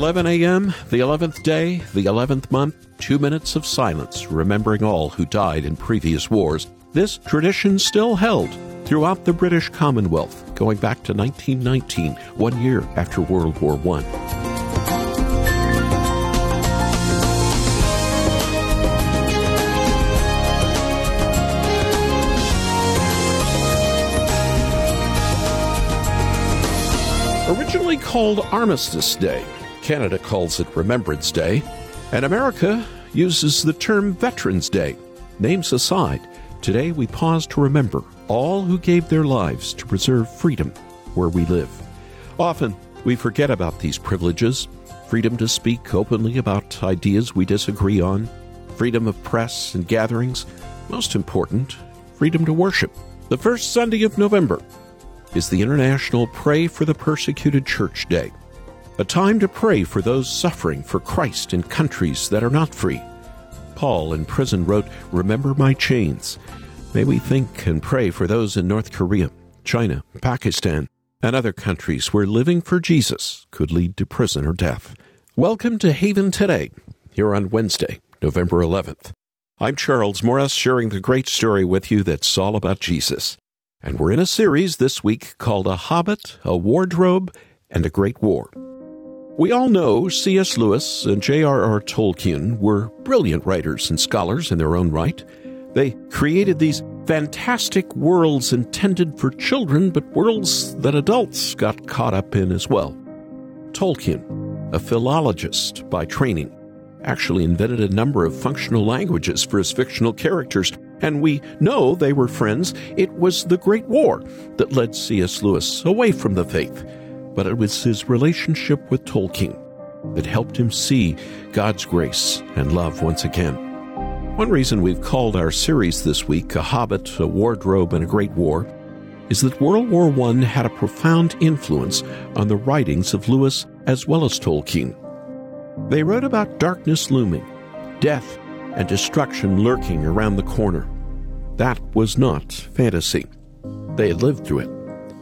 11 a.m., the 11th day, the 11th month, two minutes of silence, remembering all who died in previous wars. This tradition still held throughout the British Commonwealth, going back to 1919, one year after World War I. Originally called Armistice Day, Canada calls it Remembrance Day, and America uses the term Veterans Day. Names aside, today we pause to remember all who gave their lives to preserve freedom where we live. Often, we forget about these privileges freedom to speak openly about ideas we disagree on, freedom of press and gatherings, most important, freedom to worship. The first Sunday of November, is the International Pray for the Persecuted Church Day, a time to pray for those suffering for Christ in countries that are not free. Paul in prison wrote, Remember my chains. May we think and pray for those in North Korea, China, Pakistan, and other countries where living for Jesus could lead to prison or death. Welcome to Haven Today, here on Wednesday, November 11th. I'm Charles Morris, sharing the great story with you that's all about Jesus. And we're in a series this week called A Hobbit, a Wardrobe, and a Great War. We all know C.S. Lewis and J.R.R. Tolkien were brilliant writers and scholars in their own right. They created these fantastic worlds intended for children, but worlds that adults got caught up in as well. Tolkien, a philologist by training, actually invented a number of functional languages for his fictional characters and we know they were friends. It was the Great War that led C.S. Lewis away from the faith, but it was his relationship with Tolkien that helped him see God's grace and love once again. One reason we've called our series this week A Hobbit, a Wardrobe, and a Great War is that World War I had a profound influence on the writings of Lewis as well as Tolkien. They wrote about darkness looming, death and destruction lurking around the corner. That was not fantasy. They had lived through it,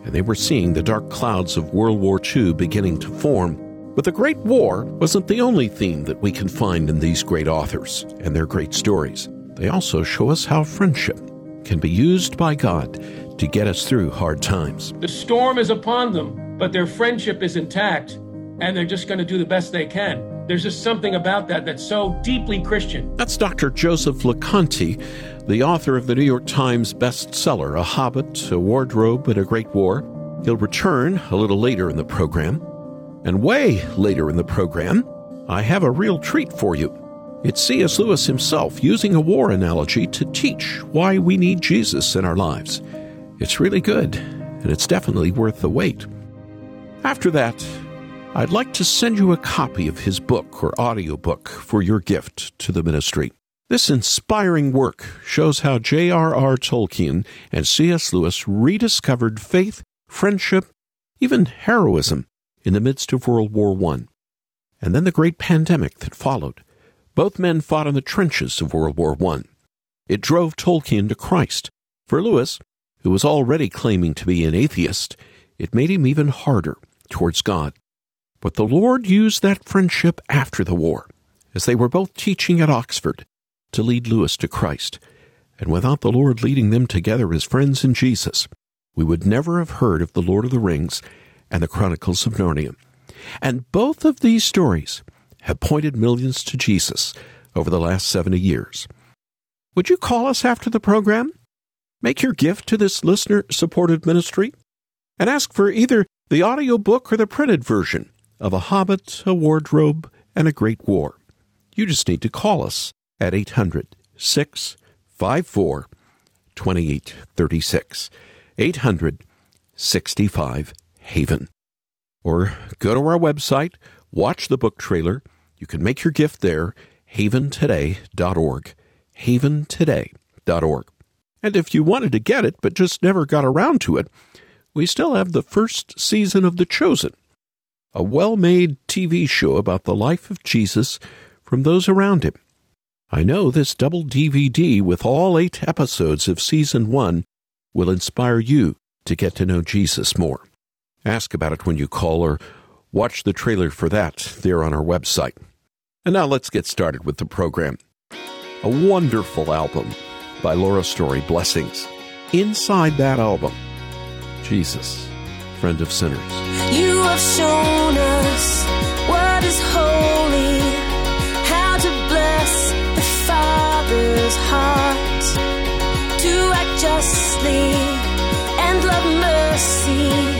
and they were seeing the dark clouds of World War II beginning to form. But the Great War wasn't the only theme that we can find in these great authors and their great stories. They also show us how friendship can be used by God to get us through hard times. The storm is upon them, but their friendship is intact, and they're just going to do the best they can. There's just something about that that's so deeply Christian. That's Dr. Joseph Loconte, the author of the New York Times bestseller, A Hobbit, A Wardrobe, and a Great War. He'll return a little later in the program. And way later in the program, I have a real treat for you. It's C.S. Lewis himself using a war analogy to teach why we need Jesus in our lives. It's really good, and it's definitely worth the wait. After that, I'd like to send you a copy of his book or audiobook for your gift to the ministry. This inspiring work shows how J.R.R. Tolkien and C.S. Lewis rediscovered faith, friendship, even heroism in the midst of World War I. And then the great pandemic that followed. Both men fought in the trenches of World War I. It drove Tolkien to Christ. For Lewis, who was already claiming to be an atheist, it made him even harder towards God. But the Lord used that friendship after the war, as they were both teaching at Oxford, to lead Lewis to Christ. And without the Lord leading them together as friends in Jesus, we would never have heard of the Lord of the Rings and the Chronicles of Narnia. And both of these stories have pointed millions to Jesus over the last 70 years. Would you call us after the program? Make your gift to this listener supported ministry and ask for either the audio book or the printed version of a hobbit, a wardrobe, and a great war. You just need to call us at 800 654 2836. 800 65 Haven. Or go to our website, watch the book trailer. You can make your gift there, haventoday.org. Haventoday.org. And if you wanted to get it but just never got around to it, we still have the first season of The Chosen a well made TV show about the life of Jesus from those around him. I know this double DVD with all eight episodes of Season 1 will inspire you to get to know Jesus more. Ask about it when you call or Watch the trailer for that there on our website. And now let's get started with the program. A wonderful album by Laura Story, Blessings. Inside that album, Jesus, friend of sinners. You have shown us what is holy, how to bless the Father's heart, to act justly and love mercy,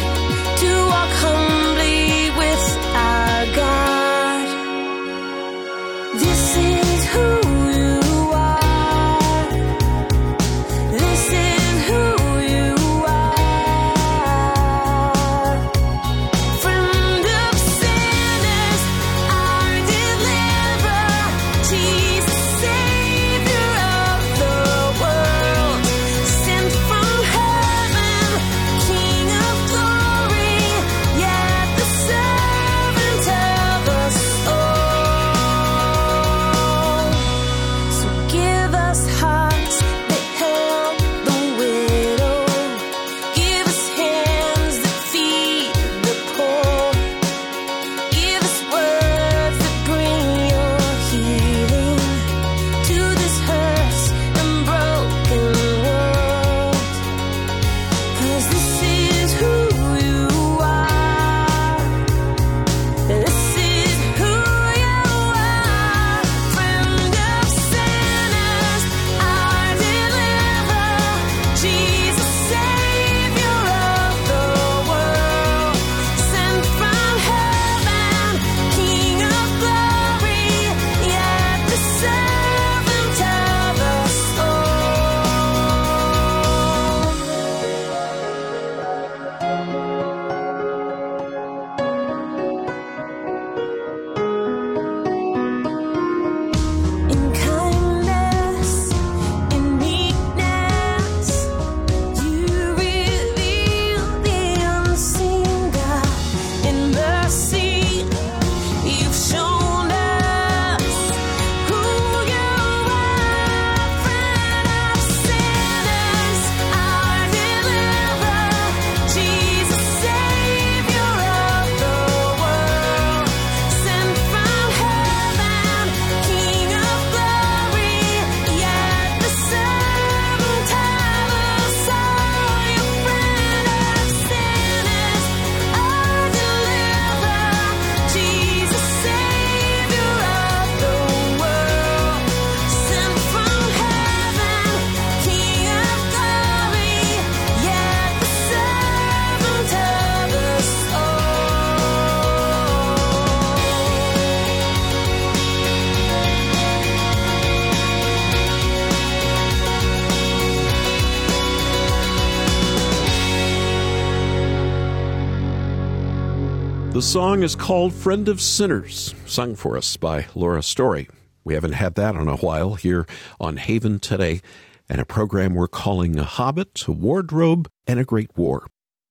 song is called Friend of Sinners, sung for us by Laura Story. We haven't had that in a while here on Haven today, and a program we're calling A Hobbit, a Wardrobe, and a Great War.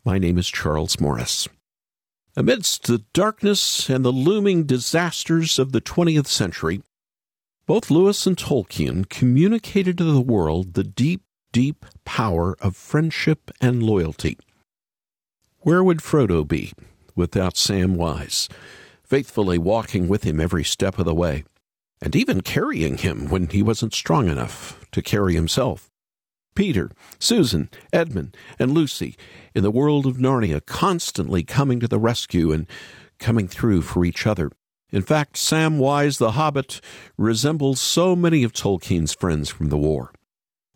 My name is Charles Morris. Amidst the darkness and the looming disasters of the 20th century, both Lewis and Tolkien communicated to the world the deep, deep power of friendship and loyalty. Where would Frodo be without Samwise, faithfully walking with him every step of the way, and even carrying him when he wasn't strong enough to carry himself? Peter, Susan, Edmund, and Lucy in the world of Narnia constantly coming to the rescue and coming through for each other. In fact, Samwise the Hobbit resembles so many of Tolkien's friends from the war.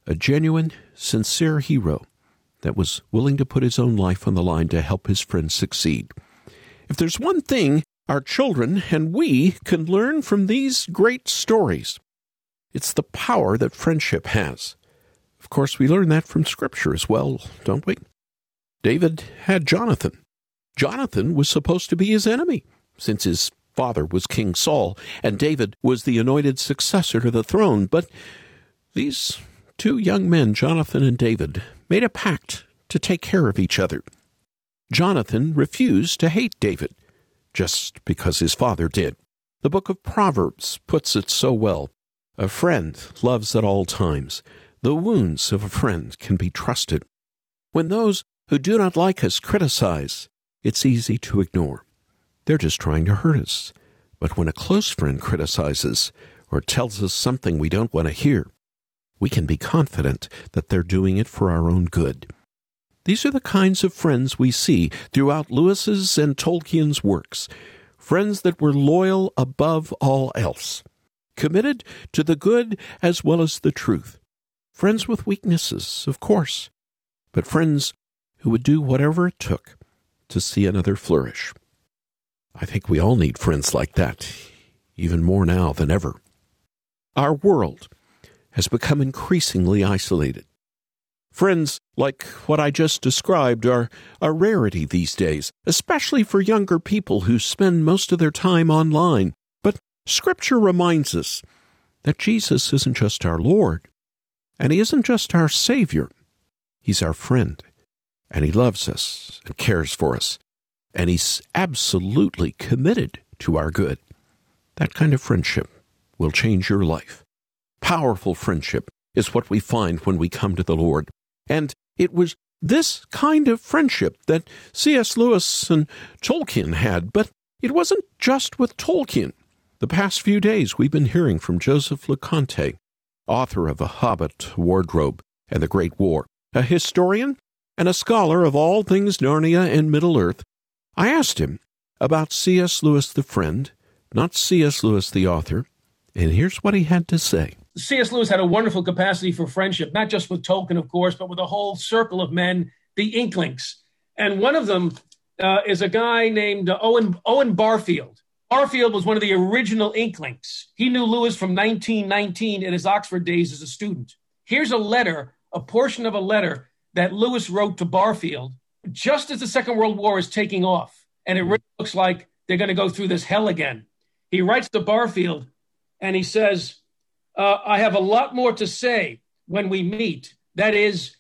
A genuine, sincere hero that was willing to put his own life on the line to help his friends succeed. If there's one thing our children and we can learn from these great stories, it's the power that friendship has. Of course, we learn that from Scripture as well, don't we? David had Jonathan. Jonathan was supposed to be his enemy, since his father was King Saul, and David was the anointed successor to the throne. But these two young men, Jonathan and David, made a pact to take care of each other. Jonathan refused to hate David, just because his father did. The book of Proverbs puts it so well. A friend loves at all times. The wounds of a friend can be trusted. When those who do not like us criticize, it's easy to ignore. they're just trying to hurt us. But when a close friend criticizes or tells us something we don't want to hear, we can be confident that they're doing it for our own good. These are the kinds of friends we see throughout Lewis's and Tolkien's works friends that were loyal above all else, committed to the good as well as the truth, friends with weaknesses, of course, but friends who would do whatever it took to see another flourish. I think we all need friends like that, even more now than ever. Our world has become increasingly isolated. Friends like what I just described are a rarity these days, especially for younger people who spend most of their time online. But Scripture reminds us that Jesus isn't just our Lord, and He isn't just our Savior. He's our friend, and He loves us and cares for us, and He's absolutely committed to our good. That kind of friendship will change your life. Powerful friendship is what we find when we come to the Lord. And it was this kind of friendship that C.S. Lewis and Tolkien had, but it wasn't just with Tolkien. The past few days we've been hearing from Joseph Loconte, author of A Hobbit Wardrobe and the Great War, a historian and a scholar of all things Narnia and Middle Earth. I asked him about C.S. Lewis the friend, not C.S. Lewis the author, and here's what he had to say. C.S. Lewis had a wonderful capacity for friendship, not just with Tolkien, of course, but with a whole circle of men, the Inklings. And one of them uh, is a guy named uh, Owen, Owen Barfield. Barfield was one of the original Inklings. He knew Lewis from 1919 in his Oxford days as a student. Here's a letter, a portion of a letter that Lewis wrote to Barfield just as the Second World War is taking off. And it really looks like they're going to go through this hell again. He writes to Barfield and he says, uh, I have a lot more to say when we meet. That is,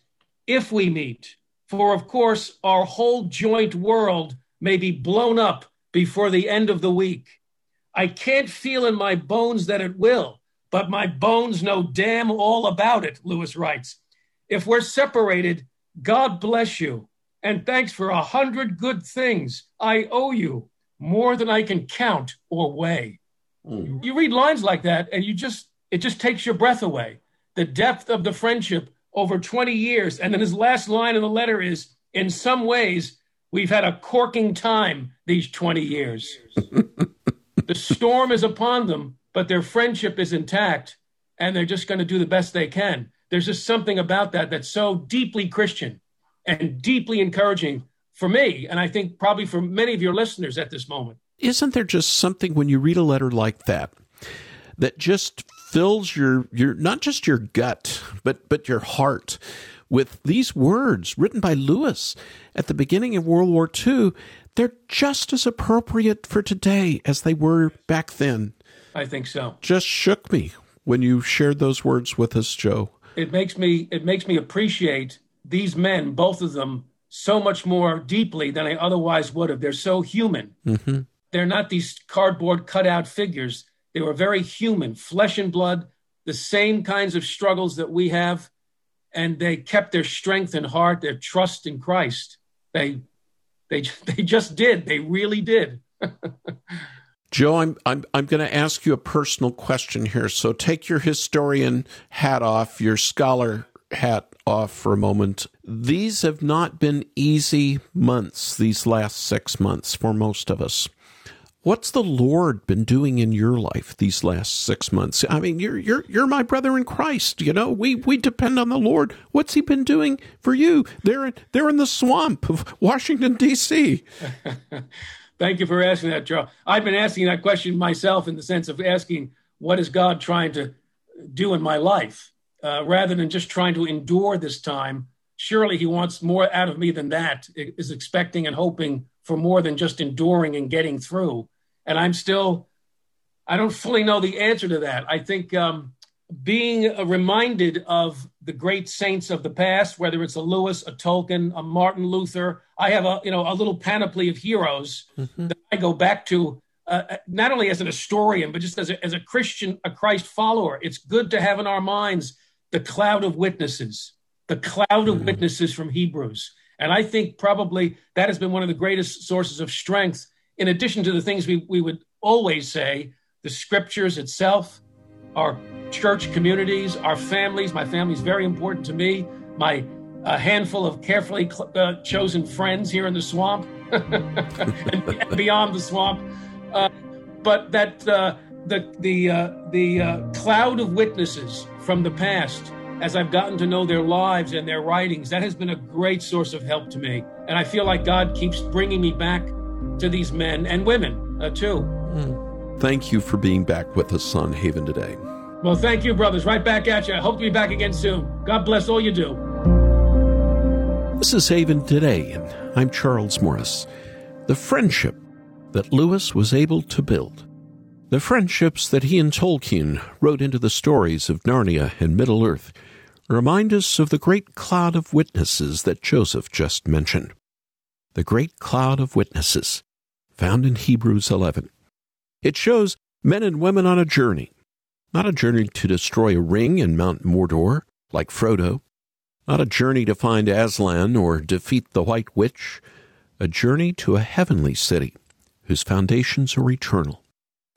if we meet. For of course, our whole joint world may be blown up before the end of the week. I can't feel in my bones that it will, but my bones know damn all about it, Lewis writes. If we're separated, God bless you, and thanks for a hundred good things I owe you, more than I can count or weigh. Mm. You read lines like that, and you just it just takes your breath away. The depth of the friendship over 20 years. And then his last line in the letter is in some ways, we've had a corking time these 20 years. the storm is upon them, but their friendship is intact and they're just going to do the best they can. There's just something about that that's so deeply Christian and deeply encouraging for me, and I think probably for many of your listeners at this moment. Isn't there just something when you read a letter like that that just fills your your not just your gut but but your heart with these words written by Lewis at the beginning of World War II. They're just as appropriate for today as they were back then. I think so. Just shook me when you shared those words with us, Joe. It makes me it makes me appreciate these men, both of them, so much more deeply than I otherwise would have. They're so human. Mm-hmm. They're not these cardboard cutout figures. They were very human, flesh and blood, the same kinds of struggles that we have. And they kept their strength and heart, their trust in Christ. They, they, they just did. They really did. Joe, I'm I'm I'm going to ask you a personal question here. So take your historian hat off, your scholar hat off for a moment. These have not been easy months, these last 6 months for most of us. What's the Lord been doing in your life these last six months? I mean, you're you're you're my brother in Christ. You know, we we depend on the Lord. What's He been doing for you? They're they're in the swamp of Washington D.C. Thank you for asking that, Joe. I've been asking that question myself in the sense of asking, what is God trying to do in my life, uh, rather than just trying to endure this time? Surely He wants more out of me than that. Is expecting and hoping for more than just enduring and getting through. And I'm still, I don't fully know the answer to that. I think um, being reminded of the great saints of the past, whether it's a Lewis, a Tolkien, a Martin Luther, I have a you know a little panoply of heroes mm-hmm. that I go back to. Uh, not only as an historian, but just as a, as a Christian, a Christ follower, it's good to have in our minds the cloud of witnesses, the cloud of mm-hmm. witnesses from Hebrews. And I think probably that has been one of the greatest sources of strength in addition to the things we, we would always say, the scriptures itself, our church communities, our families. My family is very important to me. My a handful of carefully cl- uh, chosen friends here in the swamp and beyond the swamp. Uh, but that uh, the the uh, the uh, cloud of witnesses from the past, as I've gotten to know their lives and their writings, that has been a great source of help to me. And I feel like God keeps bringing me back to these men and women uh, too. Thank you for being back with us on Haven today. Well, thank you, brothers. Right back at you. I hope to be back again soon. God bless all you do. This is Haven Today, and I'm Charles Morris. The friendship that Lewis was able to build, the friendships that he and Tolkien wrote into the stories of Narnia and Middle Earth, remind us of the great cloud of witnesses that Joseph just mentioned. The great cloud of witnesses, found in Hebrews 11. It shows men and women on a journey, not a journey to destroy a ring in Mount Mordor, like Frodo, not a journey to find Aslan or defeat the White Witch, a journey to a heavenly city whose foundations are eternal,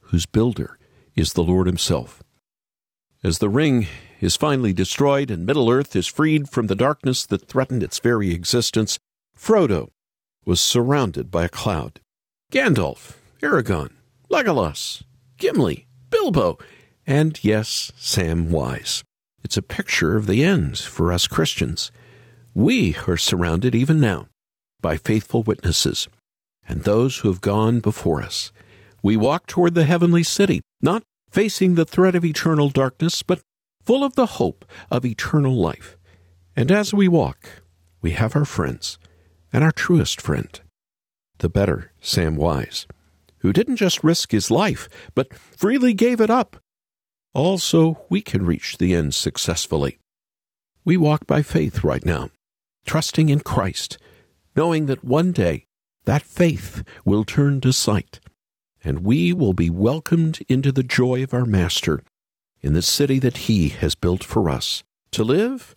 whose builder is the Lord Himself. As the ring is finally destroyed and Middle Earth is freed from the darkness that threatened its very existence, Frodo was surrounded by a cloud. Gandalf, Aragorn, Legolas, Gimli, Bilbo, and yes, Samwise. It's a picture of the end for us Christians. We are surrounded even now by faithful witnesses and those who have gone before us. We walk toward the heavenly city, not facing the threat of eternal darkness, but full of the hope of eternal life. And as we walk, we have our friends, and our truest friend, the better Samwise, who didn't just risk his life, but freely gave it up also we can reach the end successfully. We walk by faith right now, trusting in Christ, knowing that one day that faith will turn to sight, and we will be welcomed into the joy of our Master in the city that He has built for us to live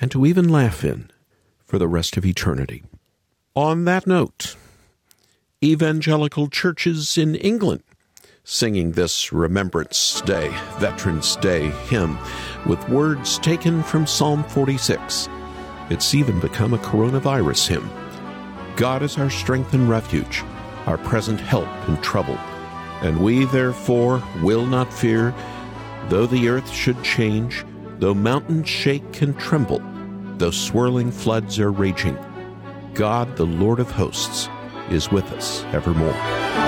and to even laugh in for the rest of eternity. On that note, evangelical churches in England singing this Remembrance Day, Veterans Day hymn with words taken from Psalm 46. It's even become a coronavirus hymn. God is our strength and refuge, our present help in trouble. And we, therefore, will not fear, though the earth should change, though mountains shake and tremble, though swirling floods are raging. God, the Lord of hosts, is with us evermore.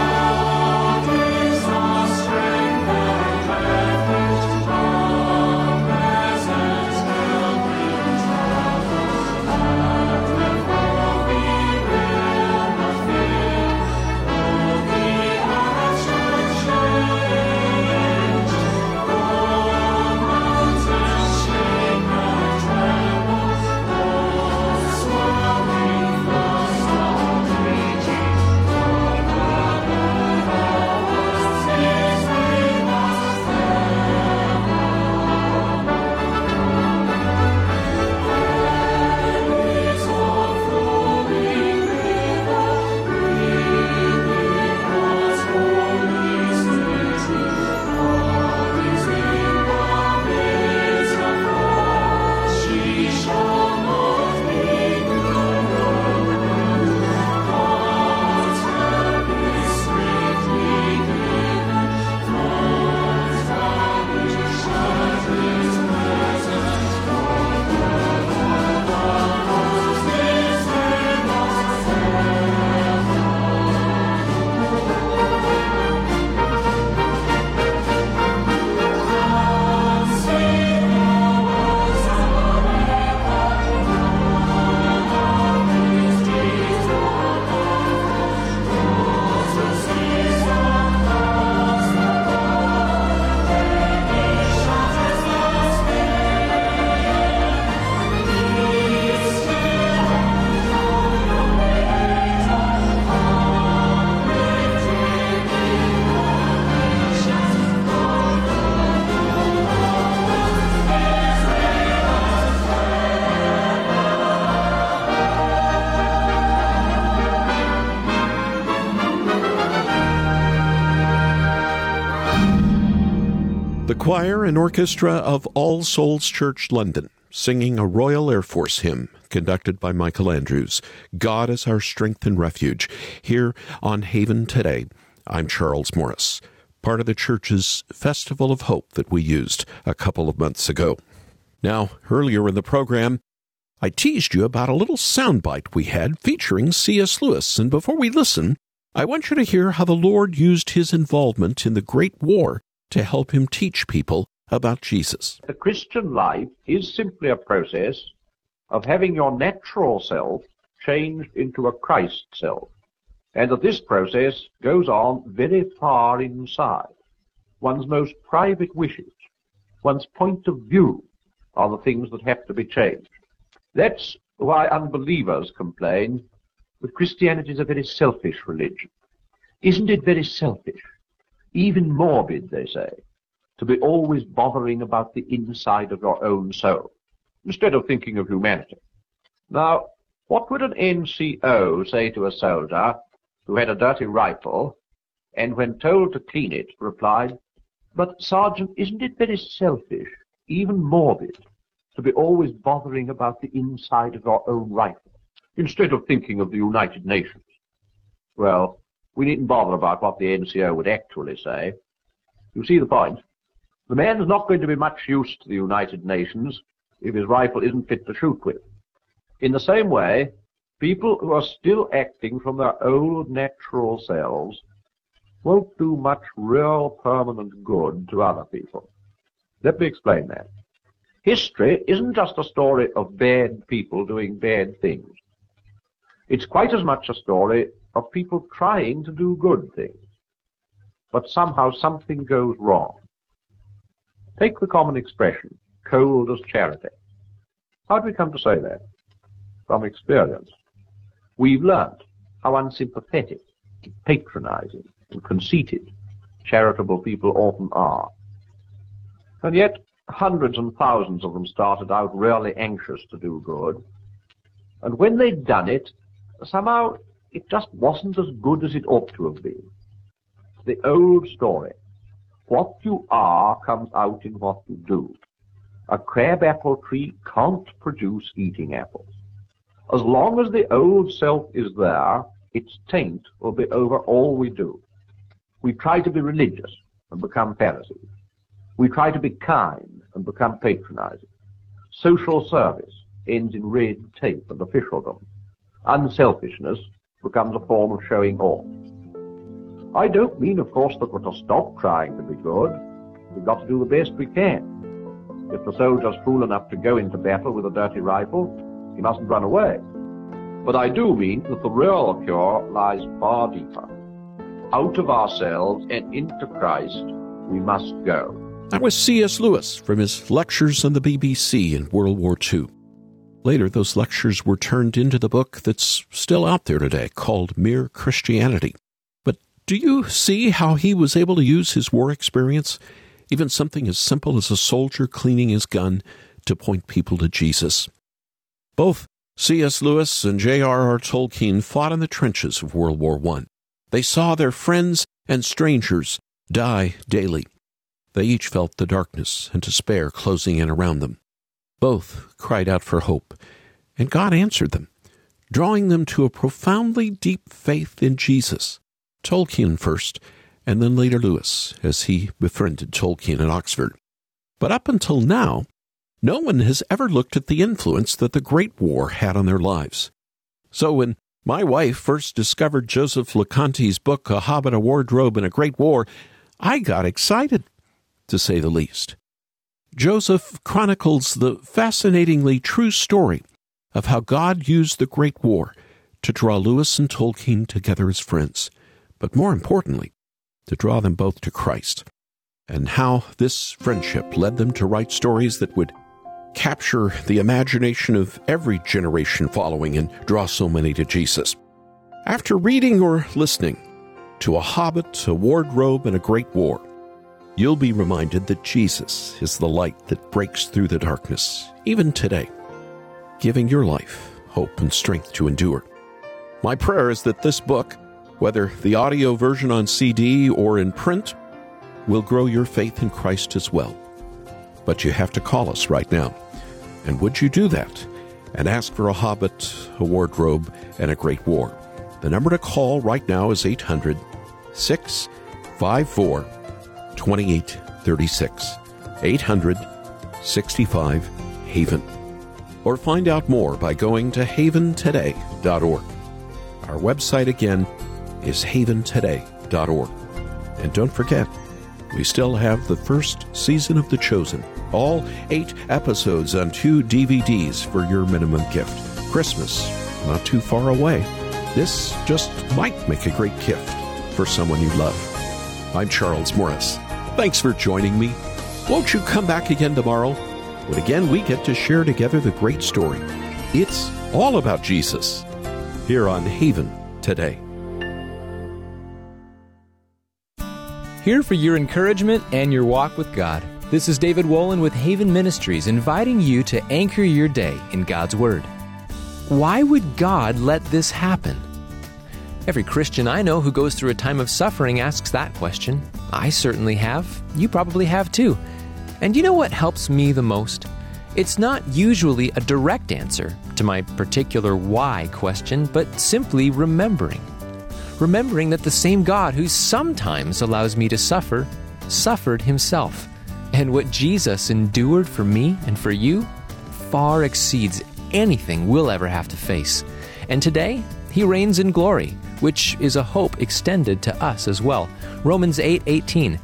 Choir and orchestra of All Souls Church London singing a Royal Air Force hymn conducted by Michael Andrews, God is our strength and refuge, here on Haven today. I'm Charles Morris, part of the church's Festival of Hope that we used a couple of months ago. Now, earlier in the program, I teased you about a little soundbite we had featuring C.S. Lewis, and before we listen, I want you to hear how the Lord used his involvement in the Great War to help him teach people about Jesus. The Christian life is simply a process of having your natural self changed into a Christ self, and that this process goes on very far inside. One's most private wishes, one's point of view are the things that have to be changed. That's why unbelievers complain that Christianity is a very selfish religion. Isn't it very selfish? Even morbid, they say, to be always bothering about the inside of your own soul, instead of thinking of humanity. Now, what would an NCO say to a soldier who had a dirty rifle, and when told to clean it, replied, But, Sergeant, isn't it very selfish, even morbid, to be always bothering about the inside of your own rifle, instead of thinking of the United Nations? Well, we needn't bother about what the NCO would actually say. You see the point? The man is not going to be much use to the United Nations if his rifle isn't fit to shoot with. In the same way, people who are still acting from their old natural selves won't do much real permanent good to other people. Let me explain that. History isn't just a story of bad people doing bad things. It's quite as much a story of people trying to do good things. But somehow something goes wrong. Take the common expression, cold as charity. How do we come to say that? From experience. We've learnt how unsympathetic, patronizing, and conceited charitable people often are. And yet, hundreds and thousands of them started out really anxious to do good. And when they'd done it, somehow it just wasn't as good as it ought to have been. The old story. What you are comes out in what you do. A crabapple tree can't produce eating apples. As long as the old self is there, its taint will be over all we do. We try to be religious and become Pharisees. We try to be kind and become patronizing. Social service ends in red tape and officialdom. Unselfishness becomes a form of showing off. I don't mean, of course, that we're to stop trying to be good. We've got to do the best we can. If the soldier's fool enough to go into battle with a dirty rifle, he mustn't run away. But I do mean that the real cure lies far deeper. Out of ourselves and into Christ we must go. That was C.S. Lewis from his lectures on the BBC in World War II. Later, those lectures were turned into the book that's still out there today called Mere Christianity. But do you see how he was able to use his war experience, even something as simple as a soldier cleaning his gun, to point people to Jesus? Both C.S. Lewis and J.R.R. Tolkien fought in the trenches of World War I. They saw their friends and strangers die daily. They each felt the darkness and despair closing in around them. Both cried out for hope, and God answered them, drawing them to a profoundly deep faith in Jesus. Tolkien first, and then later Lewis, as he befriended Tolkien at Oxford. But up until now, no one has ever looked at the influence that the Great War had on their lives. So when my wife first discovered Joseph Loconte's book, A Hobbit, a Wardrobe, and a Great War, I got excited, to say the least. Joseph chronicles the fascinatingly true story of how God used the Great War to draw Lewis and Tolkien together as friends, but more importantly, to draw them both to Christ, and how this friendship led them to write stories that would capture the imagination of every generation following and draw so many to Jesus. After reading or listening to A Hobbit, a Wardrobe, and a Great War, you'll be reminded that Jesus is the light that breaks through the darkness, even today, giving your life hope and strength to endure. My prayer is that this book, whether the audio version on CD or in print, will grow your faith in Christ as well. But you have to call us right now. And would you do that? And ask for a hobbit, a wardrobe, and a great war. The number to call right now is 800 654 2836. 800 65 Haven. Or find out more by going to haventoday.org. Our website again is haventoday.org. And don't forget, we still have the first season of The Chosen, all eight episodes on two DVDs for your minimum gift. Christmas, not too far away. This just might make a great gift for someone you love. I'm Charles Morris. Thanks for joining me. Won't you come back again tomorrow? When again we get to share together the great story. It's all about Jesus here on Haven today. Here for your encouragement and your walk with God. This is David Wolin with Haven Ministries inviting you to anchor your day in God's Word. Why would God let this happen? Every Christian I know who goes through a time of suffering asks that question. I certainly have. You probably have too. And you know what helps me the most? It's not usually a direct answer to my particular why question, but simply remembering. Remembering that the same God who sometimes allows me to suffer, suffered himself. And what Jesus endured for me and for you far exceeds anything we'll ever have to face. And today, he reigns in glory, which is a hope extended to us as well. Romans 8 18.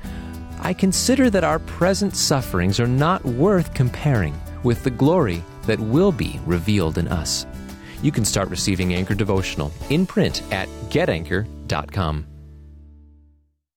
I consider that our present sufferings are not worth comparing with the glory that will be revealed in us. You can start receiving Anchor Devotional in print at getanchor.com.